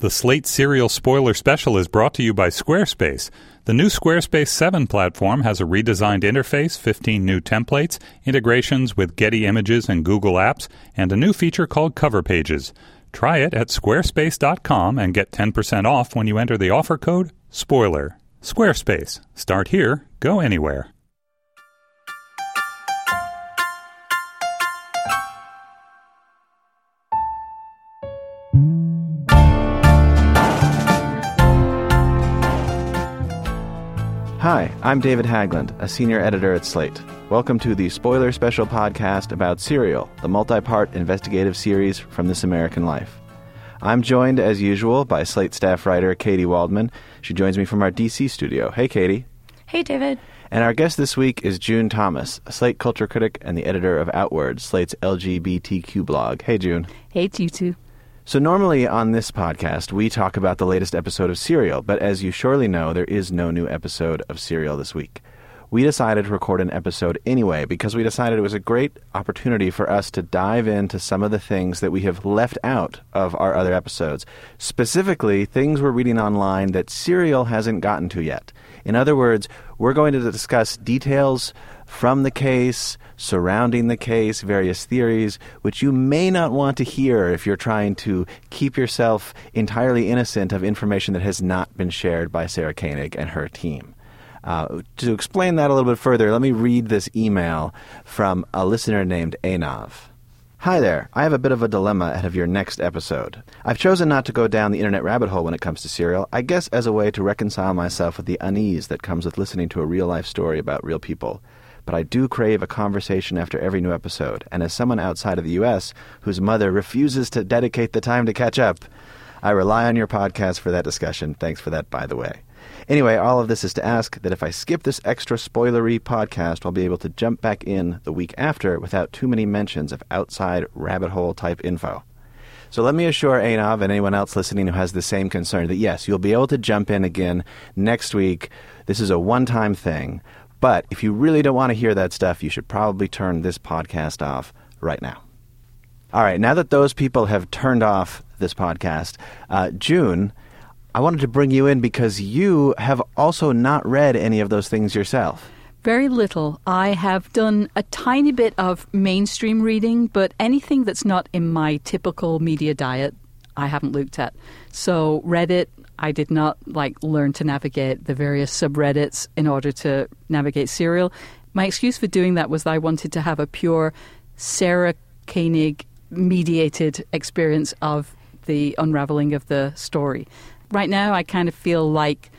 The Slate Serial Spoiler Special is brought to you by Squarespace. The new Squarespace 7 platform has a redesigned interface, 15 new templates, integrations with Getty Images and Google Apps, and a new feature called Cover Pages. Try it at squarespace.com and get 10% off when you enter the offer code SPOILER. Squarespace. Start here, go anywhere. Hi, I'm David Haglund, a senior editor at Slate. Welcome to the spoiler special podcast about Serial, the multi part investigative series from This American Life. I'm joined, as usual, by Slate staff writer Katy Waldman. She joins me from our DC studio. Hey, Katie. Hey, David. And our guest this week is June Thomas, a Slate culture critic and the editor of Outward, Slate's LGBTQ blog. Hey, June. Hey, to you too. So, normally on this podcast, we talk about the latest episode of Serial, but as you surely know, there is no new episode of Serial this week. We decided to record an episode anyway because we decided it was a great opportunity for us to dive into some of the things that we have left out of our other episodes. Specifically, things we're reading online that Serial hasn't gotten to yet. In other words, we're going to discuss details from the case, surrounding the case, various theories, which you may not want to hear if you're trying to keep yourself entirely innocent of information that has not been shared by Sarah Koenig and her team. Uh, to explain that a little bit further, let me read this email from a listener named Anav. Hi there. I have a bit of a dilemma ahead of your next episode. I've chosen not to go down the internet rabbit hole when it comes to Serial, I guess as a way to reconcile myself with the unease that comes with listening to a real life story about real people but I do crave a conversation after every new episode. And as someone outside of the U.S. whose mother refuses to dedicate the time to catch up, I rely on your podcast for that discussion. Thanks for that, by the way. Anyway, all of this is to ask that if I skip this extra spoilery podcast, I'll be able to jump back in the week after without too many mentions of outside rabbit hole type info. So let me assure Anav and anyone else listening who has the same concern that yes, you'll be able to jump in again next week. This is a one time thing. But if you really don't want to hear that stuff, you should probably turn this podcast off right now. All right, now that those people have turned off this podcast, uh, June, I wanted to bring you in because you have also not read any of those things yourself. Very little. I have done a tiny bit of mainstream reading, but anything that's not in my typical media diet, I haven't looked at. So, Reddit, I did not like learn to navigate the various subreddits in order to navigate serial. My excuse for doing that was that I wanted to have a pure Sarah Koenig mediated experience of the unraveling of the story. Right now, I kind of feel like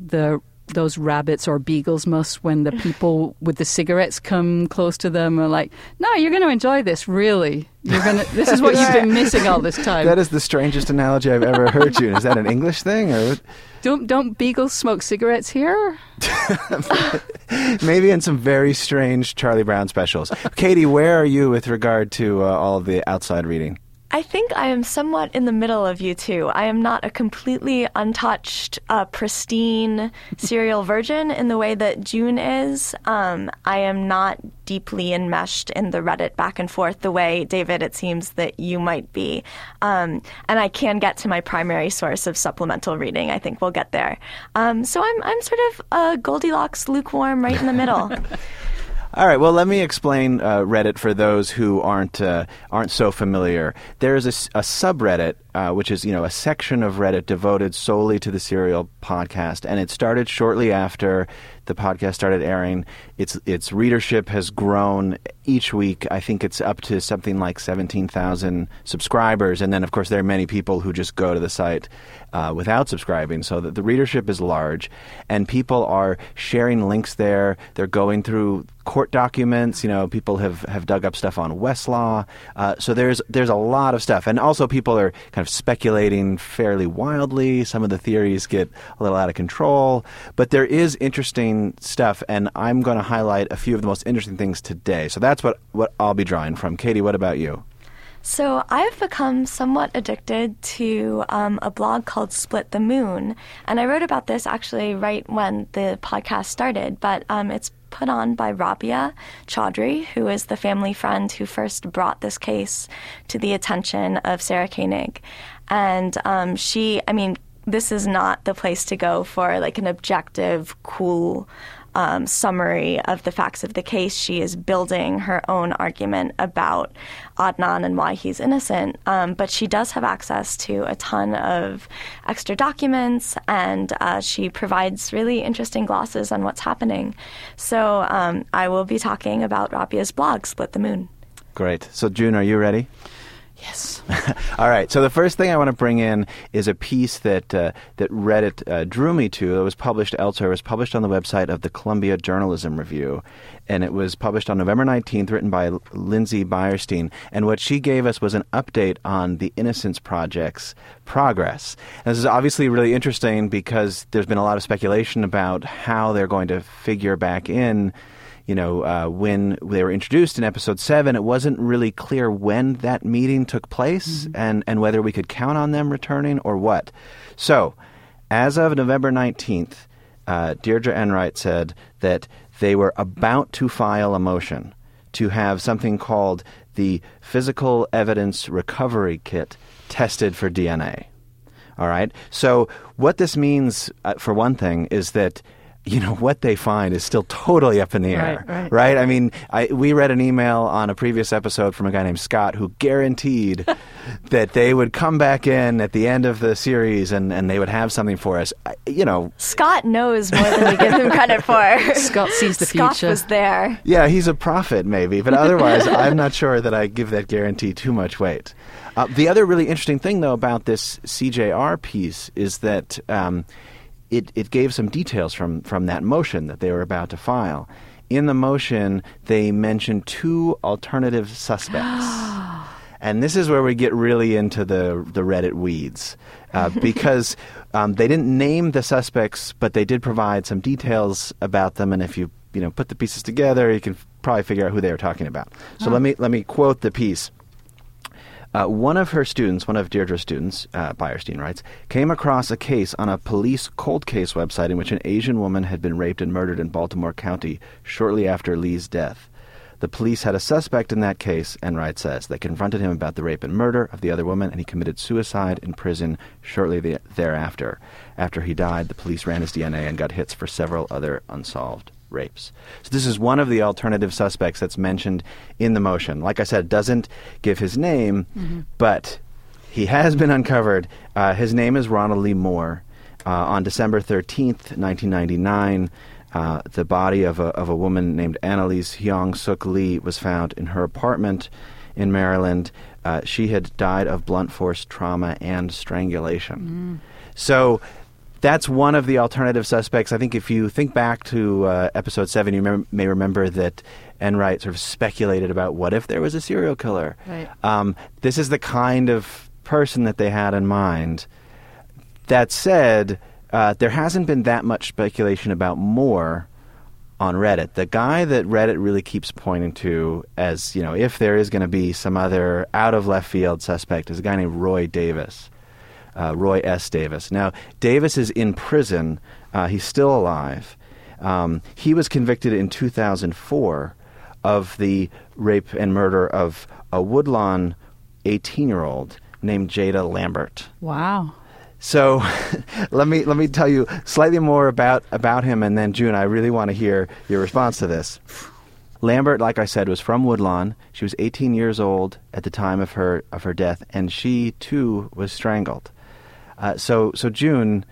the those rabbits or beagles must when the people with the cigarettes come close to them are like, "No, you're going to enjoy this. Really, you're going to. This is what you've been missing all this time." That is the strangest analogy I've ever heard you. Is that an English thing or? Don't don't beagles smoke cigarettes here? Maybe in some very strange Charlie Brown specials. Katie, where are you with regard to uh, all of the outside reading? I think I am somewhat in the middle of you two. I am not a completely untouched, uh, pristine serial virgin in the way that June is. Um, I am not deeply enmeshed in the Reddit back and forth the way, David, it seems that you might be. Um, and I can get to my primary source of supplemental reading. I think we'll get there. Um, so I'm, I'm sort of a Goldilocks lukewarm right in the middle. All right. Well, let me explain uh, Reddit for those who aren't uh, aren't so familiar. There is a, a subreddit, uh, which is you know a section of Reddit devoted solely to the Serial podcast, and it started shortly after the podcast started airing. Its its readership has grown each week. I think it's up to something like seventeen thousand subscribers, and then of course there are many people who just go to the site uh, without subscribing. So that the readership is large, and people are sharing links there. They're going through court documents. You know, people have, have dug up stuff on Westlaw. Uh, so there's there's a lot of stuff, and also people are kind kind of speculating fairly wildly. Some of the theories get a little out of control, but there is interesting stuff, and I'm going to highlight a few of the most interesting things today. So that's what, what I'll be drawing from. Katie, what about you? So I've become somewhat addicted to um, a blog called Split the Moon, and I wrote about this actually right when the podcast started. But um, it's put on by Rabia Chaudry, who is the family friend who first brought this case to the attention of Sarah Koenig, and um, she, I mean. This is not the place to go for like an objective, cool um, summary of the facts of the case. She is building her own argument about Adnan and why he's innocent. Um, but she does have access to a ton of extra documents, and uh, she provides really interesting glosses on what's happening. So um, I will be talking about Rabia's blog, Split the Moon. Great. So, June, are you ready? Yes. All right. So the first thing I want to bring in is a piece that uh, that Reddit uh, drew me to. It was published elsewhere. It was published on the website of the Columbia Journalism Review, and it was published on November nineteenth, written by Lindsay Beyerstein. And what she gave us was an update on the Innocence Project's progress. And this is obviously really interesting because there's been a lot of speculation about how they're going to figure back in you know, uh, when they were introduced in episode seven, it wasn't really clear when that meeting took place mm-hmm. and, and whether we could count on them returning or what. So, as of November 19th, uh, Deirdre Enright said that they were about to file a motion to have something called the Physical Evidence Recovery Kit tested for DNA. All right. So, what this means, uh, for one thing, is that you know what they find is still totally up in the air, right? right. right? I mean, I, we read an email on a previous episode from a guy named Scott who guaranteed that they would come back in at the end of the series and, and they would have something for us. I, you know, Scott knows more than we give him credit for. Scott sees the Scott future. was there. Yeah, he's a prophet, maybe, but otherwise, I'm not sure that I give that guarantee too much weight. Uh, the other really interesting thing, though, about this CJR piece is that. Um, it, it gave some details from, from that motion that they were about to file. In the motion, they mentioned two alternative suspects. and this is where we get really into the, the Reddit weeds. Uh, because um, they didn't name the suspects, but they did provide some details about them. And if you you know put the pieces together, you can probably figure out who they were talking about. So let me let me quote the piece. Uh, one of her students, one of Deirdre's students, uh, Beyerstein writes, came across a case on a police cold case website in which an Asian woman had been raped and murdered in Baltimore County shortly after Lee's death. The police had a suspect in that case, Enright says. They confronted him about the rape and murder of the other woman, and he committed suicide in prison shortly the- thereafter. After he died, the police ran his DNA and got hits for several other unsolved rapes. So this is one of the alternative suspects that's mentioned in the motion. Like I said, doesn't give his name, mm-hmm. but he has been uncovered. Uh, his name is Ronald Lee Moore. Uh, on December 13th, 1999, uh, the body of a, of a woman named Annalise Hyung Suk Lee was found in her apartment in Maryland. Uh, she had died of blunt force trauma and strangulation. Mm. So that's one of the alternative suspects. I think if you think back to uh, episode seven, you mem- may remember that Enright sort of speculated about what if there was a serial killer. Right. Um, this is the kind of person that they had in mind. That said, uh, there hasn't been that much speculation about Moore on Reddit. The guy that Reddit really keeps pointing to as, you know, if there is going to be some other out of left field suspect is a guy named Roy Davis uh, Roy S. Davis. Now, Davis is in prison. Uh, he's still alive. Um, he was convicted in 2004 of the rape and murder of a Woodlawn 18 year old named Jada Lambert. Wow. So let me let me tell you slightly more about about him, and then June, I really want to hear your response to this. Lambert, like I said, was from Woodlawn. She was 18 years old at the time of her of her death, and she too was strangled. Uh, so, so June,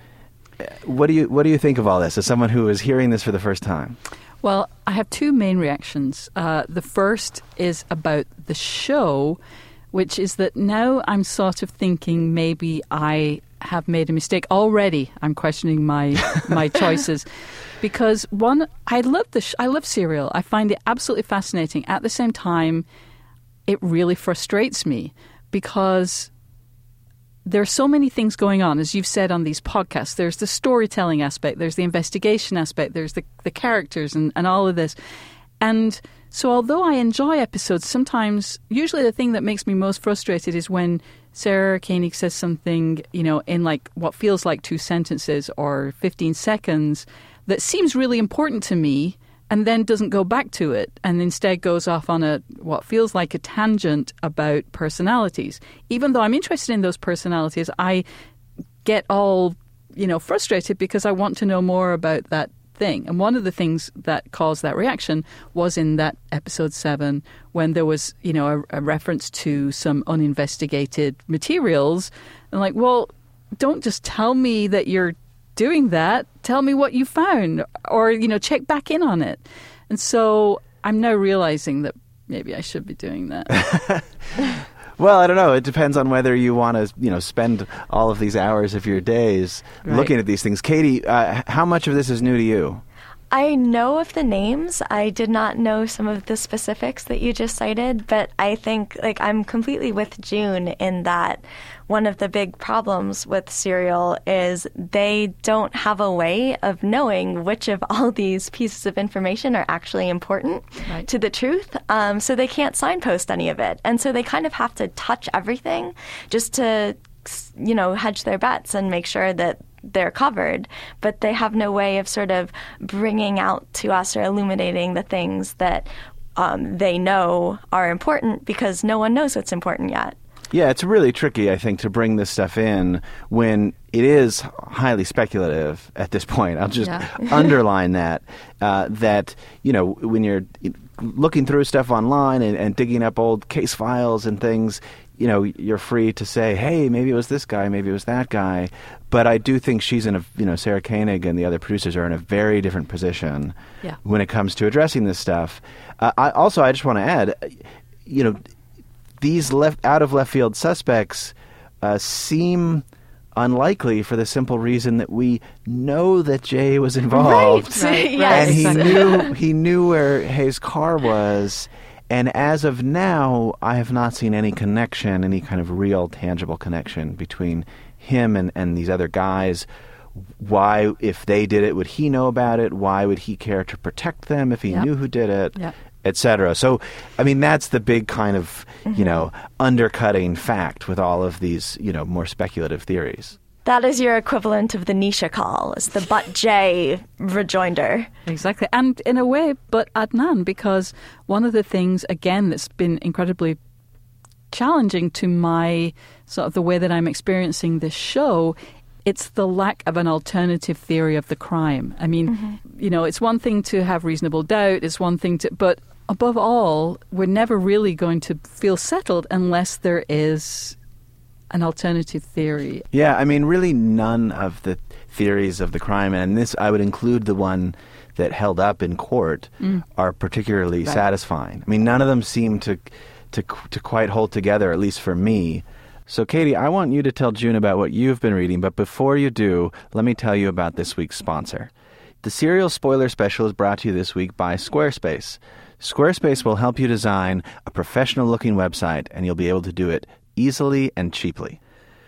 what do you what do you think of all this as someone who is hearing this for the first time? Well, I have two main reactions. Uh, the first is about the show, which is that now I'm sort of thinking maybe I have made a mistake already. I'm questioning my my choices because one, I love the sh- I love Serial. I find it absolutely fascinating. At the same time, it really frustrates me because there are so many things going on, as you've said on these podcasts. There's the storytelling aspect, there's the investigation aspect, there's the, the characters and, and all of this. And so, although I enjoy episodes, sometimes, usually the thing that makes me most frustrated is when Sarah Koenig says something, you know, in like what feels like two sentences or 15 seconds that seems really important to me and then doesn't go back to it and instead goes off on a what feels like a tangent about personalities. Even though I'm interested in those personalities, I get all, you know, frustrated because I want to know more about that thing. And one of the things that caused that reaction was in that episode 7 when there was, you know, a, a reference to some uninvestigated materials and like, well, don't just tell me that you're doing that, tell me what you found or, you know, check back in on it. And so I'm now realizing that maybe I should be doing that. Well, I don't know. It depends on whether you want to, you know, spend all of these hours of your days Right. looking at these things. Katie, uh, how much of this is new to you? I know of the names. I did not know some of the specifics that you just cited, but I think like I'm completely with June in that one of the big problems with Serial is they don't have a way of knowing which of all these pieces of information are actually important Right. to the truth. Um, so they can't signpost any of it, and so they kind of have to touch everything just to you know hedge their bets and make sure that they're covered, but they have no way of sort of bringing out to us or illuminating the things that um, they know are important because no one knows what's important yet. Yeah, it's really tricky, I think, to bring this stuff in when it is highly speculative at this point. I'll just Yeah. underline that. Uh, that, you know, when you're looking through stuff online and, and digging up old case files and things, you know, you're free to say, hey, maybe it was this guy, maybe it was that guy. But I do think she's in a, you know, Sarah Koenig and the other producers are in a very different position Yeah. when it comes to addressing this stuff. Uh, I, also, I just want to add, uh, you know, these left out of left field suspects uh, seem unlikely for the simple reason that we know that Jay was involved, Right, yes. and he knew he knew where Hae's car was. And as of now, I have not seen any connection, any kind of real, tangible connection between him and, and these other guys. Why, if they did it, would he know about it? Why would he care to protect them if he Yep. knew who did it? Yep. etc. So, I mean, that's the big kind of, you mm-hmm. know, undercutting fact with all of these, you know, more speculative theories. That is your equivalent of the Nisha call, It's the but Jay rejoinder. Exactly. And in a way, but Adnan, because one of the things, again, that's been incredibly challenging to my sort of the way that I'm experiencing this show. It's the lack of an alternative theory of the crime. I mean, mm-hmm. you know, it's one thing to have reasonable doubt, it's one thing to, but above all, we're never really going to feel settled unless there is an alternative theory. Yeah, I mean, really, none of the theories of the crime, and this I would include the one that held up in court, mm. are particularly Right. satisfying. I mean, none of them seem to, to to quite hold together, at least for me. So, Katie, I want you to tell June about what you've been reading, but before you do, let me tell you about this week's sponsor. The Serial Spoiler Special is brought to you this week by Squarespace. Squarespace will help you design a professional looking website, and you'll be able to do it easily and cheaply.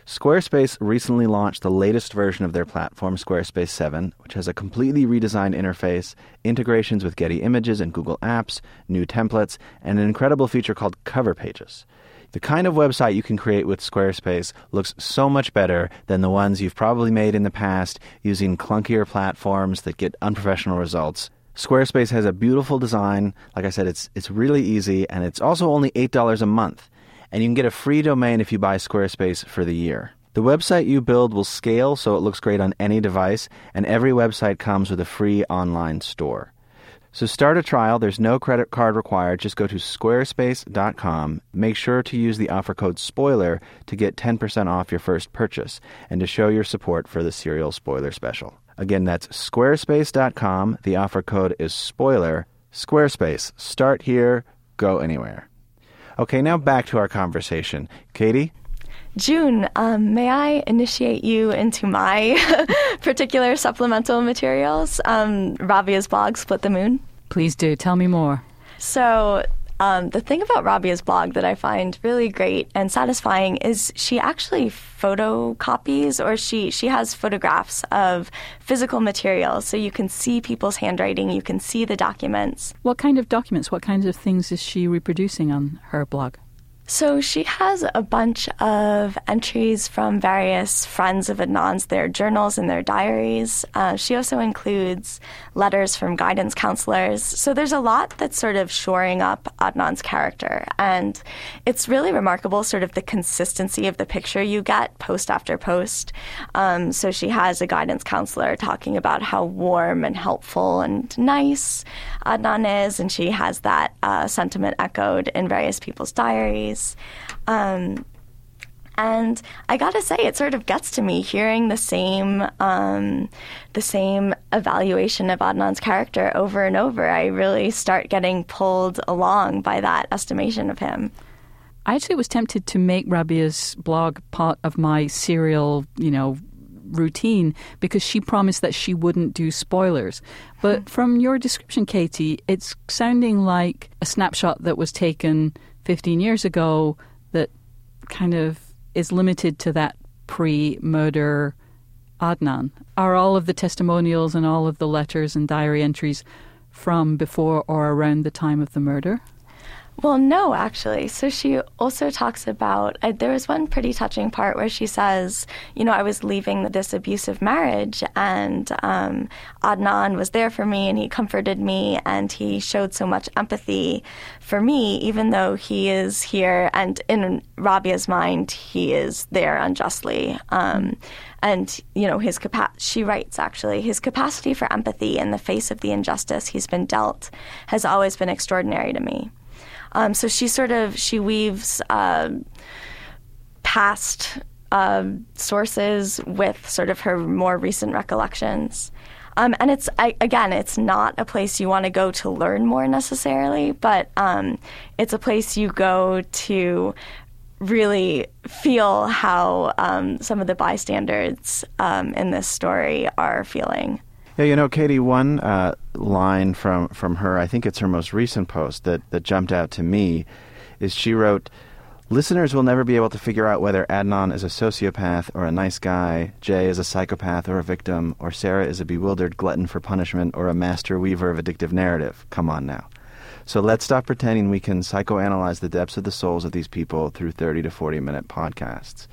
Squarespace recently launched the latest version of their platform, Squarespace 7, which has a completely redesigned interface, integrations with Getty Images and Google Apps, new templates, and an incredible feature called Cover Pages. The kind of website you can create with Squarespace looks so much better than the ones you've probably made in the past using clunkier platforms that get unprofessional results. Squarespace has a beautiful design. Like I said, it's it's really easy and it's also only $8 a month. And you can get a free domain if you buy Squarespace for the year. The website you build will scale so it looks great on any device, and every website comes with a free online store. So start a trial. There's no credit card required. Just go to squarespace.com. Make sure to use the offer code SPOILER to get 10% off your first purchase and to show your support for the Serial Spoiler Special. Again, that's squarespace.com. The offer code is SPOILER. Squarespace. Start here, go anywhere. Okay, now back to our conversation. Katie? June, um, may I initiate you into my particular supplemental materials? Um, Rabia's blog, Split the Moon. Please do. Tell me more. So Um, the thing about Rabia's blog that I find really great and satisfying is she actually photocopies or she, she has photographs of physical materials so you can see people's handwriting, you can see the documents. What kind of documents, what kinds of things is she reproducing on her blog? So she has a bunch of entries from various friends of Adnan's, their journals and their diaries. Uh, she also includes letters from guidance counselors. So there's a lot that's sort of shoring up Adnan's character. And it's really remarkable, sort of the consistency of the picture you get post after post. Um, so she has a guidance counselor talking about how warm and helpful and nice Adnan is. And she has that uh, sentiment echoed in various people's diaries. Um, and I gotta say, it sort of gets to me hearing the same um, the same evaluation of Adnan's character over and over. I really start getting pulled along by that estimation of him. I actually was tempted to make Rabia's blog part of my serial, you know, routine because she promised that she wouldn't do spoilers. But from your description, Katie, it's sounding like a snapshot that was taken 15 years ago that kind of is limited to that pre murder Adnan? Are all of the testimonials and all of the letters and diary entries from before or around the time of the murder? Well, no, actually. So she also talks about uh, there was one pretty touching part where she says, you know, I was leaving this abusive marriage, and um, Adnan was there for me, and he comforted me, and he showed so much empathy for me, even though he is here, and in Rabia's mind, he is there unjustly. Um, and you know his capa- she writes actually his capacity for empathy in the face of the injustice he's been dealt has always been extraordinary to me um, so she sort of she weaves uh, past uh, sources with sort of her more recent recollections. Um, and it's I, again, it's not a place you want to go to learn more necessarily, but um, it's a place you go to really feel how um, some of the bystanders um, in this story are feeling. Yeah, you know, Katie, one uh, line from, from her, I think it's her most recent post that, that jumped out to me, is she wrote, Listeners will never be able to figure out whether Adnan is a sociopath or a nice guy, Jay is a psychopath or a victim, or Sarah is a bewildered glutton for punishment or a master weaver of addictive narrative. Come on now. So let's stop pretending we can psychoanalyze the depths of the souls of these people through 30 to 40 minute podcasts.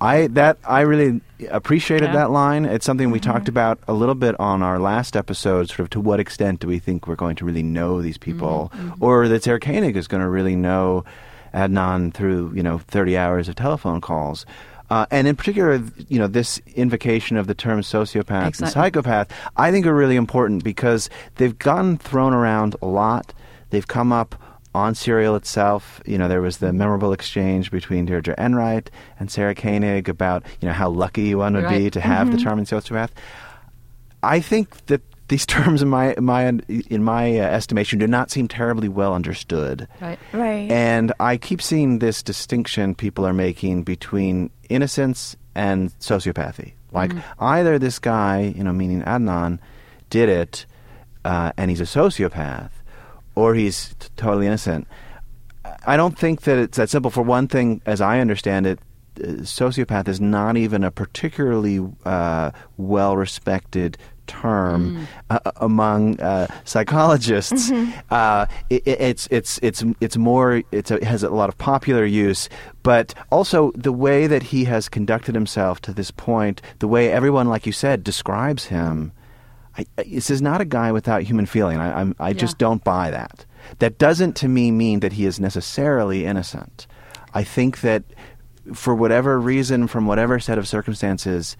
I that I really appreciated yeah. that line. It's something we mm-hmm. talked about a little bit on our last episode. Sort of to what extent do we think we're going to really know these people, mm-hmm. mm-hmm. or that Sarah Koenig is going to really know Adnan through you know thirty hours of telephone calls. Uh, and in particular, you know, this invocation of the terms sociopath exactly. and psychopath, I think are really important because they've gotten thrown around a lot. They've come up on Serial itself, you know, there was the memorable exchange between Deirdre Enright and Sarah Koenig about, you know, how lucky one would right. be to have mm-hmm. the charming sociopath. I think that these terms, in my my in my uh, estimation, do not seem terribly well understood. Right. Right. And I keep seeing this distinction people are making between innocence and sociopathy. Like mm-hmm. either this guy, you know, meaning Adnan, did it, uh, and he's a sociopath, or he's t- totally innocent. I don't think that it's that simple. For one thing, as I understand it, uh, sociopath is not even a particularly uh, well respected term mm. uh, among uh, psychologists. Mm-hmm. Uh, it, it's it's it's it's more it's a, it has a lot of popular use, but also the way that he has conducted himself to this point, the way everyone, like you said, describes him. I, this is not a guy without human feeling. I, I'm, i yeah. just don't buy that. That doesn't, to me, mean that he is necessarily innocent. I think that for whatever reason, from whatever set of circumstances,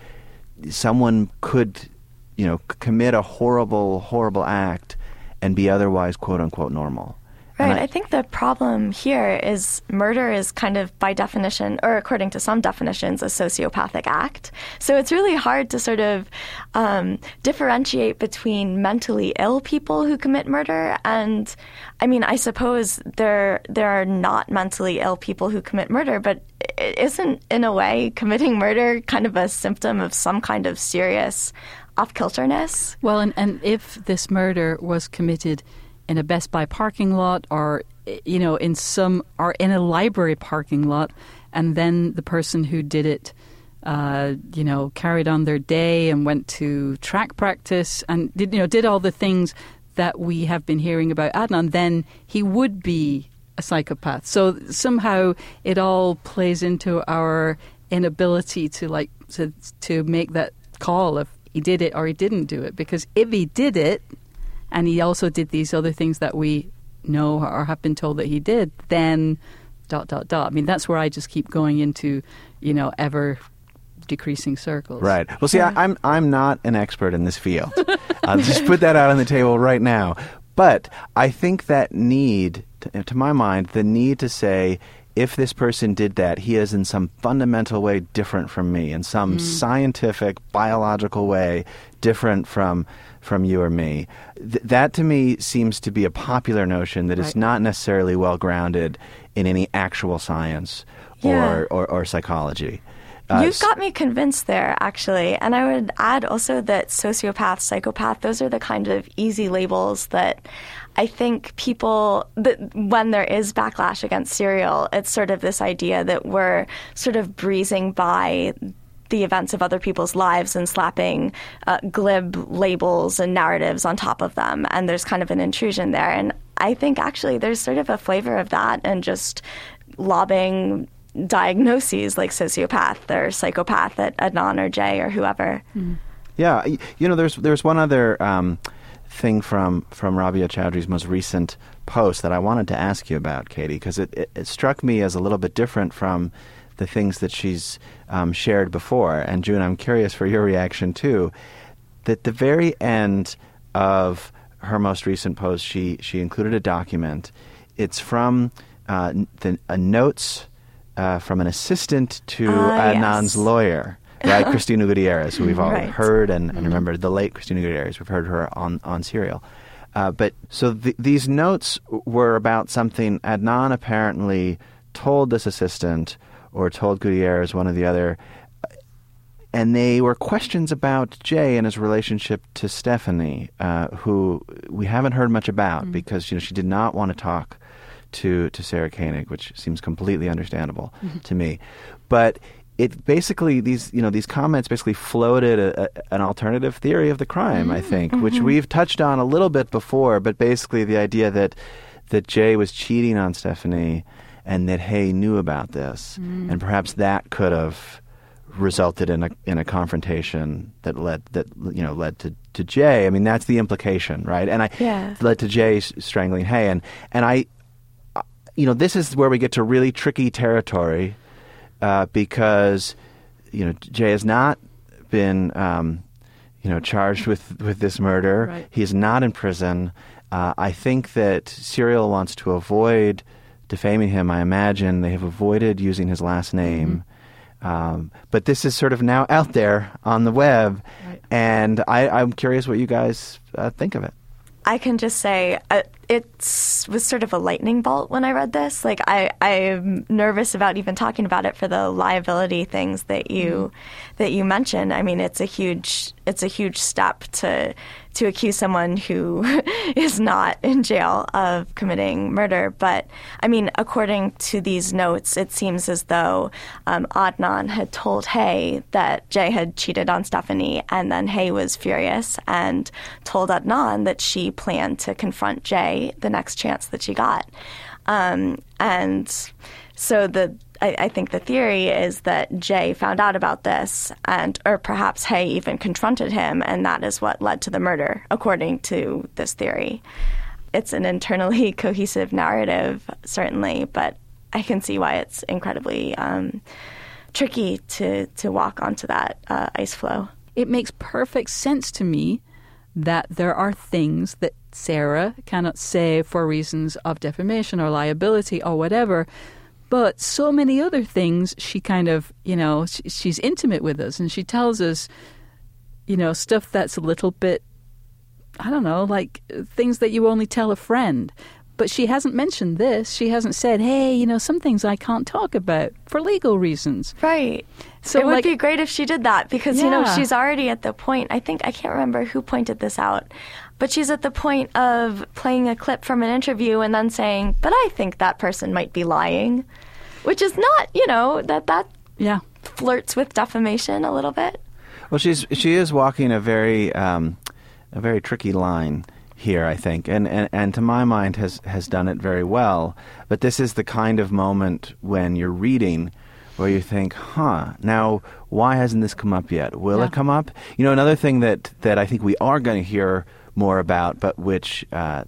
someone could, you know, commit a horrible, horrible act and be otherwise, quote unquote, normal. Right. I, I, think the problem here is murder is kind of by definition, or according to some definitions, a sociopathic act. So it's really hard to sort of um, differentiate between mentally ill people who commit murder and, I mean, I suppose there there are not mentally ill people who commit murder, but isn't in a way committing murder kind of a symptom of some kind of serious off kilterness? Well, and, and if this murder was committed in a Best Buy parking lot or you know in some or in a library parking lot, and then the person who did it. Uh, you know, carried on their day and went to track practice and did you know did all the things that we have been hearing about Adnan, then he would be a psychopath. So somehow it all plays into our inability to like to to make that call of he did it or he didn't do it. Because if he did it, and he also did these other things that we know or have been told that he did, then dot dot dot. I mean, that's where I just keep going into, you know, ever decreasing circles. Right. Well, see, I, I'm I'm not an expert in this field. I'll just put that out on the table right now. But I think that need, to, to my mind, the need to say, if this person did that, he is in some fundamental way different from me, in some mm. scientific, biological way different from from you or me. Th- that to me seems to be a popular notion that is Right. not necessarily well grounded in any actual science Yeah. or, or, or psychology. Uh, You've got me convinced there, actually. And I would add also that sociopath, psychopath, those are the kind of easy labels that I think people, that when there is backlash against serial, it's sort of this idea that we're sort of breezing by the events of other people's lives and slapping uh, glib labels and narratives on top of them. And there's kind of an intrusion there. And I think actually there's sort of a flavor of that and just lobbing diagnoses like sociopath or psychopath at Adnan or Jay or whoever. Yeah, you know, there's there's one other um, thing from from Rabia Chaudry's most recent post that I wanted to ask you about, Katie, because it, it, it struck me as a little bit different from the things that she's um, shared before. And June, I'm curious for your reaction too. That the very end of her most recent post, she she included a document. It's from uh, the uh, notes uh, from an assistant to Ah, Adnan's yes. lawyer, right, Christina Gutierrez, who we've all Right. heard and, and remember the late Christina Gutierrez. We've heard her on on Serial. Uh, but so th- these notes were about something Adnan apparently told this assistant or told Gutierrez, one or the other, and they were questions about Jay and his relationship to Stephanie, uh, who we haven't heard much about mm. because you know she did not want to talk to to Sarah Koenig, which seems completely understandable mm-hmm. to me. But it basically these you know these comments basically floated a, a, an alternative theory of the crime, I mm. think, mm-hmm. which we've touched on a little bit before. But basically the idea that that Jay was cheating on Stephanie and that Hae knew about this, and perhaps that could have resulted in a in a confrontation that led that you know led to, to Jay. I mean that's the implication, right? And I Yeah. led to Jay strangling Hae, and and I, uh, you know, this is where we get to really tricky territory uh, because you know Jay has not been um, you know charged with with this murder. Right. is not in prison. Uh, I think that Serial wants to avoid defaming him. I imagine they have avoided using his last name. Um, but this is sort of now out there on the web, Right. and I, I'm curious what you guys uh, think of it. I can just say uh, it was sort of a lightning bolt when I read this. Like I, I'm nervous about even talking about it for the liability things that you that you mentioned. I mean, it's a huge it's a huge step to to accuse someone who is not in jail of committing murder. But I mean, according to these notes, it seems as though um, Adnan had told Hae that Jay had cheated on Stephanie, and then Hae was furious and told Adnan that she planned to confront Jay the next chance that she got. Um, and so the I, I think the theory is that Jay found out about this, and or perhaps Hae even confronted him, and that is what led to the murder, according to this theory. It's an internally cohesive narrative, certainly, but I can see why it's incredibly um, tricky to to walk onto that uh, ice flow. It makes perfect sense to me that there are things that Sarah cannot say for reasons of defamation or liability or whatever. But so many other things, she kind of, you know, she, she's intimate with us and she tells us, you know, stuff that's a little bit, I don't know, like things that you only tell a friend. But she hasn't mentioned this. She hasn't said, hey, you know, some things I can't talk about for legal reasons. Right. So, it would like- be great if she did that because you know she's already at the point. I think I can't remember who pointed this out. But she's at the point of playing a clip from an interview and then saying, "But I think that person might be lying," which is not, you know, that that Yeah. flirts with defamation a little bit. Well, she's she is walking a very um, a very tricky line here, I think, and, and and to my mind has has done it very well. But this is the kind of moment when you're reading where you think, huh, now why hasn't this come up yet? Will Yeah. it come up? You know, another thing that that I think we are going to hear more about, but which. Uh,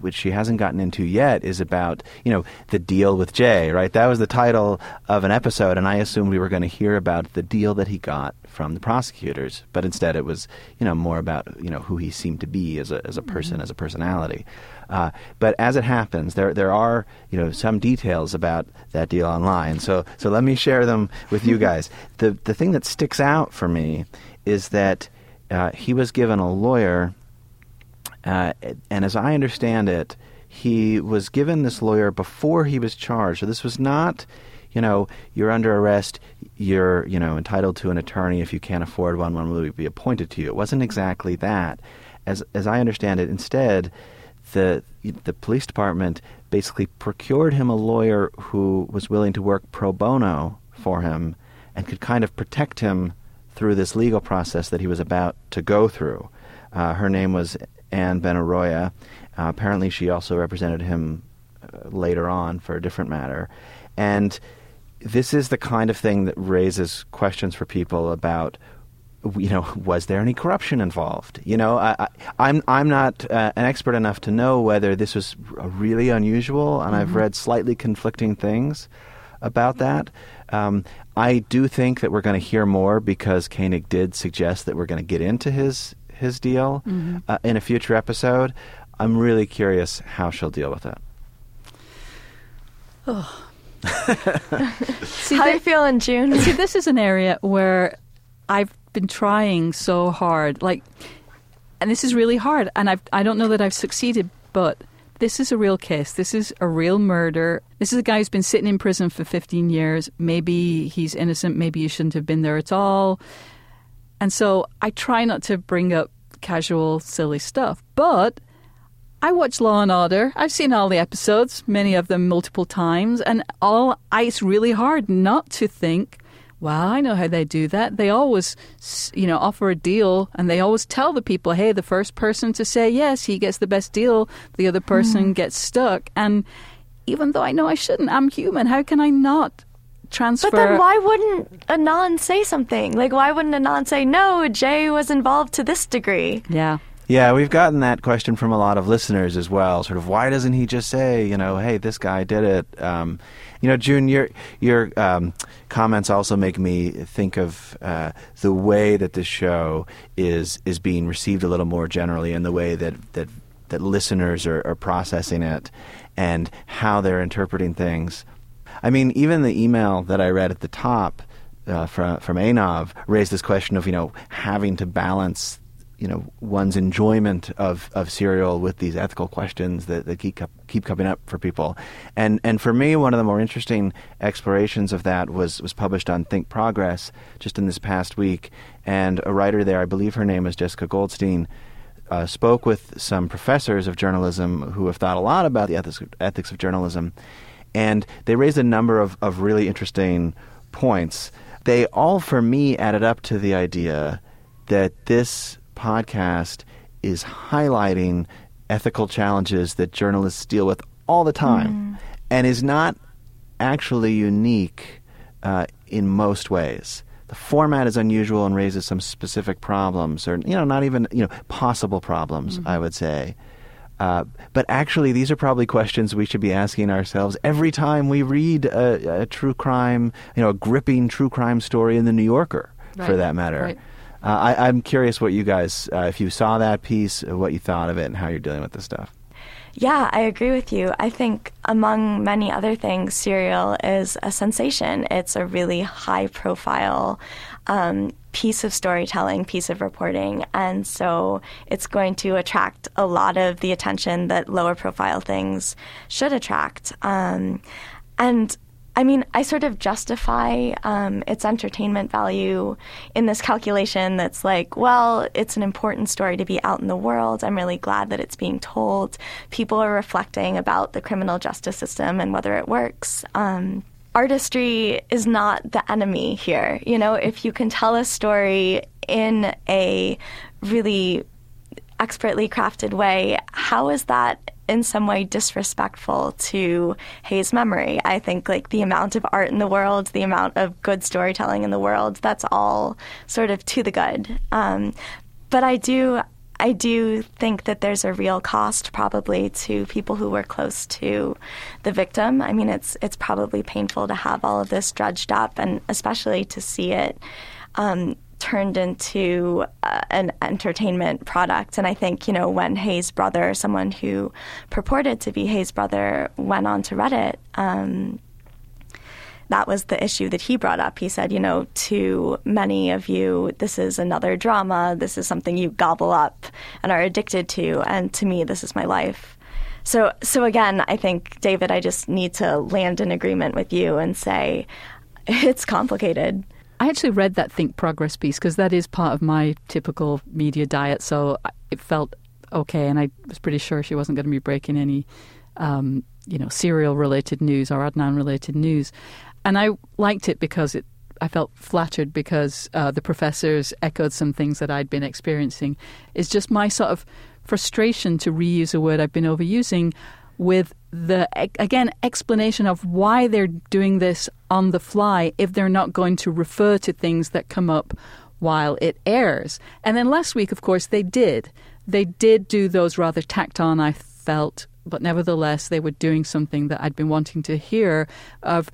which she hasn't gotten into yet is about you know the deal with Jay, right? That was the title of an episode, and I assumed we were going to hear about the deal that he got from the prosecutors, but instead it was you know more about you know who he seemed to be as a as a person, as a personality. Uh, but as it happens, there there are you know some details about that deal online. So so let me share them with you guys. the the thing that sticks out for me is that uh, he was given a lawyer. Uh, and as I understand it, he was given this lawyer before he was charged. So this was not, you know, you're under arrest, you're, you know, entitled to an attorney. If you can't afford one, one will be appointed to you. It wasn't exactly that. As as I understand it, instead, the the police department basically procured him a lawyer who was willing to work pro bono for him and could kind of protect him through this legal process that he was about to go through. Uh, her name was Anne Benaroya. Uh, apparently, she also represented him uh, later on for a different matter. And this is the kind of thing that raises questions for people about you know, was there any corruption involved? You know, I, I, I'm I'm not uh, an expert enough to know whether this was really unusual, and I've read slightly conflicting things about that. Um, I do think that we're going to hear more because Koenig did suggest that we're going to get into his his deal uh, in a future episode. I'm really curious how she'll deal with it. See, How thi- you feeling, June? See, this is an area where I've been trying so hard, like, and this is really hard, and I've I don't know that I've succeeded, but this is a real case. This is a real murder. This is a guy who's been sitting in prison for 15 years. Maybe he's innocent. Maybe he shouldn't have been there at all. And so I try not to bring up casual, silly stuff, but. I watch Law and Order. I've seen all the episodes, many of them multiple times, and all I, it's really hard not to think, well, I know how they do that. They always, you know, offer a deal, and they always tell the people, hey, the first person to say yes, he gets the best deal. The other person hmm. gets stuck. And even though I know I shouldn't, I'm human. How can I not transfer? But then why wouldn't Anand say something? Like, why wouldn't Anand say, no, Jay was involved to this degree? Yeah. Yeah, we've gotten that question from a lot of listeners as well. Sort of, why doesn't he just say, you know, hey, this guy did it? Um, you know, June, your your um, comments also make me think of uh, the way that this show is is being received a little more generally, and the way that that that listeners are, are processing it, and how they're interpreting things. I mean, even the email that I read at the top uh, from from Anov raised this question of you know having to balance you know one's enjoyment of, of serial with these ethical questions that, that keep keep coming up for people, and and for me one of the more interesting explorations of that was was published on Think Progress just in this past week, and a writer there, I believe her name is Jessica Goldstein, uh, spoke with some professors of journalism who have thought a lot about the ethics ethics of journalism, and they raised a number of, of really interesting points. They all, for me, added up to the idea that this podcast is highlighting ethical challenges that journalists deal with all the time and is not actually unique uh, in most ways. The format is unusual and raises some specific problems, or you know, not even you know possible problems. I would say, uh, but actually, these are probably questions we should be asking ourselves every time we read a, a true crime, you know, a gripping true crime story in the New Yorker, for that matter. right. Uh, I, I'm curious what you guys, uh, if you saw that piece, what you thought of it, and how you're dealing with this stuff. Yeah, I agree with you. I think, among many other things, Serial is a sensation. It's a really high profile um, piece of storytelling, piece of reporting. And so it's going to attract a lot of the attention that lower profile things should attract. Um, and I mean, I sort of justify um, its entertainment value in this calculation that's like, well, it's an important story to be out in the world. I'm really glad that it's being told. People are reflecting about the criminal justice system and whether it works. Um, artistry is not the enemy here. You know, if you can tell a story in a really expertly crafted way, how is that in some way disrespectful to Hae's memory. I think like the amount of art in the world, the amount of good storytelling in the world, that's all sort of to the good. Um, but I do. I do think that there's a real cost probably to people who were close to the victim. I mean, it's it's probably painful to have all of this dredged up, and especially to see it um, turned into uh, an entertainment product. And I think, you know, when Hae's brother, someone who purported to be Hae's brother, went on to Reddit, um, that was the issue that he brought up. He said, you know, to many of you, this is another drama. This is something you gobble up and are addicted to. And to me, this is my life. So, so again, I think, David, I just need to land in agreement with you and say it's complicated. I actually read that Think Progress piece because that is part of my typical media diet. So it felt okay, and I was pretty sure she wasn't going to be breaking any, um, you know, serial related news or Adnan related news. And I liked it because it. I felt flattered because uh, the professors echoed some things that I'd been experiencing. It's just my sort of frustration to reuse a word I've been overusing with the again explanation of why they're doing this on the fly if they're not going to refer to things that come up while it airs. And then last week, of course, they did. They did do those rather tacked on, I felt, but nevertheless, they were doing something that I'd been wanting to hear of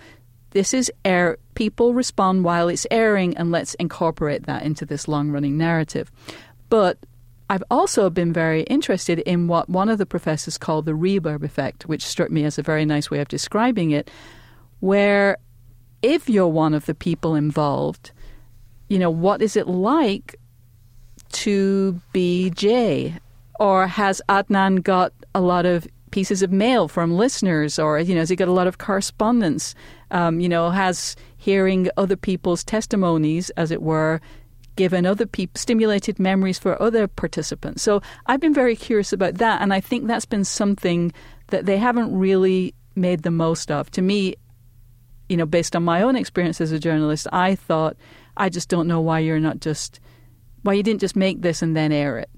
this is air people respond while it's airing and let's incorporate that into this long running narrative. But I've also been very interested in what one of the professors called the reverb effect, which struck me as a very nice way of describing it, where if you're one of the people involved, you know, what is it like to be Jay? Or has Adnan got a lot of pieces of mail from listeners? Or, you know, has he got a lot of correspondence? Um, you know, has hearing other people's testimonies, as it were, given other people stimulated memories for other participants. So I've been very curious about that, and I think that's been something that they haven't really made the most of. To me, you know, based on my own experience as a journalist, I thought I just don't know why you're not just why you didn't just make this and then air it.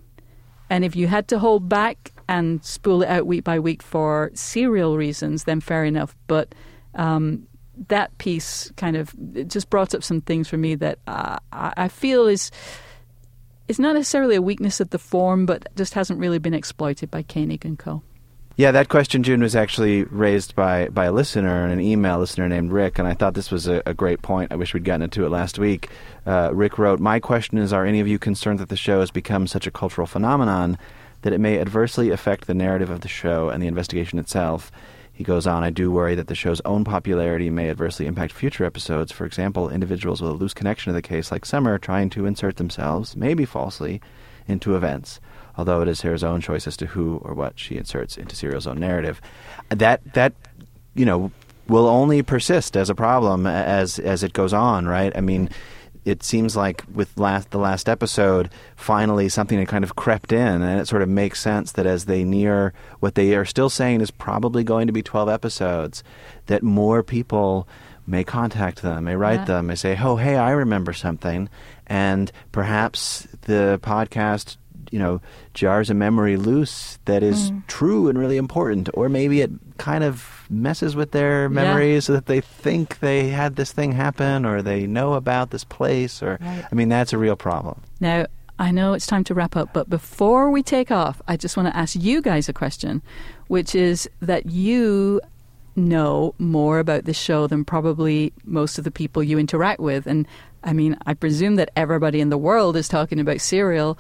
And if you had to hold back and spool it out week by week for serial reasons, then fair enough. But um, that piece kind of just brought up some things for me that uh, I feel is is not necessarily a weakness of the form, but just hasn't really been exploited by Koenig and Co. Yeah, that question, June, was actually raised by, by a listener, an email listener named Rick, and I thought this was a, a great point. I wish we'd gotten into it last week. Uh, Rick wrote, My question is Are any of you concerned that the show has become such a cultural phenomenon that it may adversely affect the narrative of the show and the investigation itself? He goes on, I do worry that the show's own popularity may adversely impact future episodes. For example, individuals with a loose connection to the case, like Summer, trying to insert themselves, maybe falsely, into events, although it is her own choice as to who or what she inserts into Serial's own narrative. That, that you know, will only persist as a problem as, as it goes on, right? I mean, it seems like with last the last episode, finally something had kind of crept in, and it sort of makes sense that as they near what they are still saying is probably going to be twelve episodes, that more people may contact them, may write yeah. them, may say, "Oh, hey, I remember something," and perhaps the podcast you know jars a memory loose that is mm. true and really important or maybe it kind of messes with their memories yeah. so that they think they had this thing happen or they know about this place or right. i mean that's a real problem now I know it's time to wrap up, but before we take off, I just want to ask you guys a question, which is that you know more about this show than probably most of the people you interact with. And I mean, I presume that everybody in the world is talking about Serial,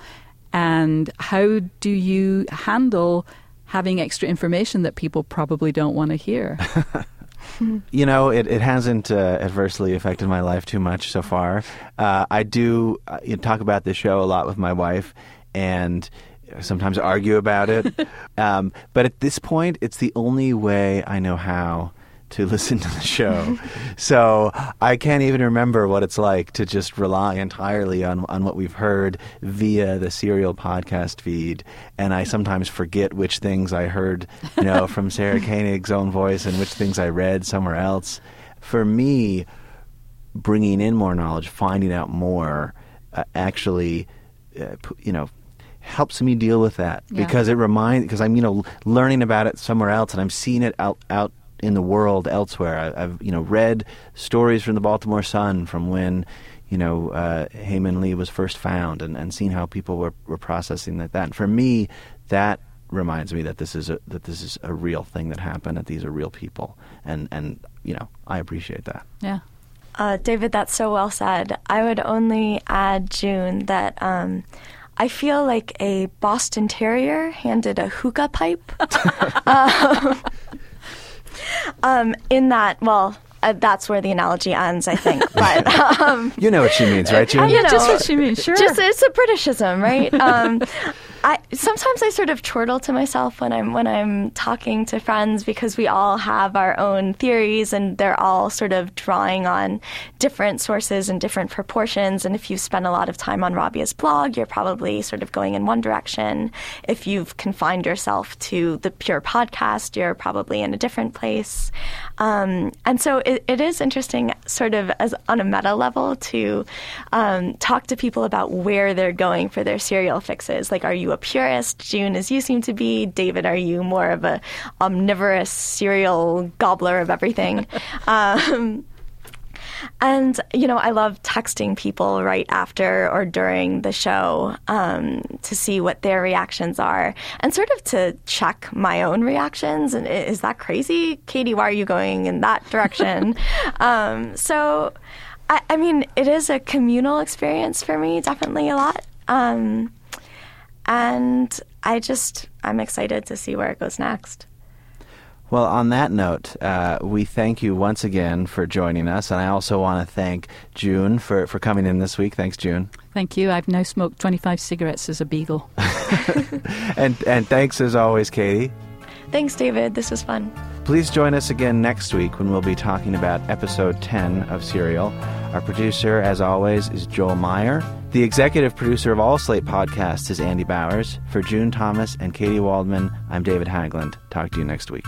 and how do you handle having extra information that people probably don't want to hear? you know, it, it hasn't uh, adversely affected my life too much so far. Uh, I do uh, talk about this show a lot with my wife, and sometimes argue about it. um, but at this point, it's the only way I know how to listen to the show. so I can't even remember what it's like to just rely entirely on, on what we've heard via the Serial podcast feed. And I sometimes forget which things I heard, you know, from Sarah Koenig's own voice and which things I read somewhere else. For me, bringing in more knowledge, finding out more, uh, actually, uh, you know, helps me deal with that Yeah. because it reminds because I'm you know learning about it somewhere else and I'm seeing it out out in the world elsewhere. I, I've you know read stories from the Baltimore Sun from when you know uh, Hae Min Lee was first found and, and seeing how people were, were processing that. That and for me, that reminds me that this is a that this is a real thing that happened. That these are real people, and and you know I appreciate that. Yeah. Uh, David, that's so well said. I would only add, June, that um, I feel like a Boston Terrier handed a hookah pipe. um, um, in that, well, uh, that's where the analogy ends, I think. But um, You know what she means, right, June? you know, just what she means, sure. Just it's a Britishism, right? Um, I sometimes I sort of chortle to myself when I'm when I'm talking to friends because we all have our own theories and they're all sort of drawing on different sources and different proportions. And if you spend a lot of time on Rabia's blog, you're probably sort of going in one direction. If you've confined yourself to the pure podcast, you're probably in a different place. Um, and so it, it is interesting, sort of as on a meta level, to um, talk to people about where they're going for their serial fixes. Like, are you a purist, June, as you seem to be? David, are you more of a omnivorous serial gobbler of everything? um, and, you know, I love texting people right after or during the show um, to see what their reactions are and sort of to check my own reactions. And is that crazy? Katy, why are you going in that direction? um, so, I, I mean, it is a communal experience for me, definitely a lot. Um, and I just, I'm excited to see where it goes next. Well, on that note, uh, we thank you once again for joining us, and I also want to thank June for, for coming in this week. Thanks, June, Thank you. I've now smoked 25 cigarettes as a beagle. and and thanks as always, Katy. Thanks, David. This was fun. Please join us again next week when we'll be talking about episode 10 of Serial. Our producer, as always, is Joel Meyer. The executive producer of all Slate podcasts is Andy Bowers. For June Thomas and Katy Waldman, I'm David Haglund. Talk to you next week.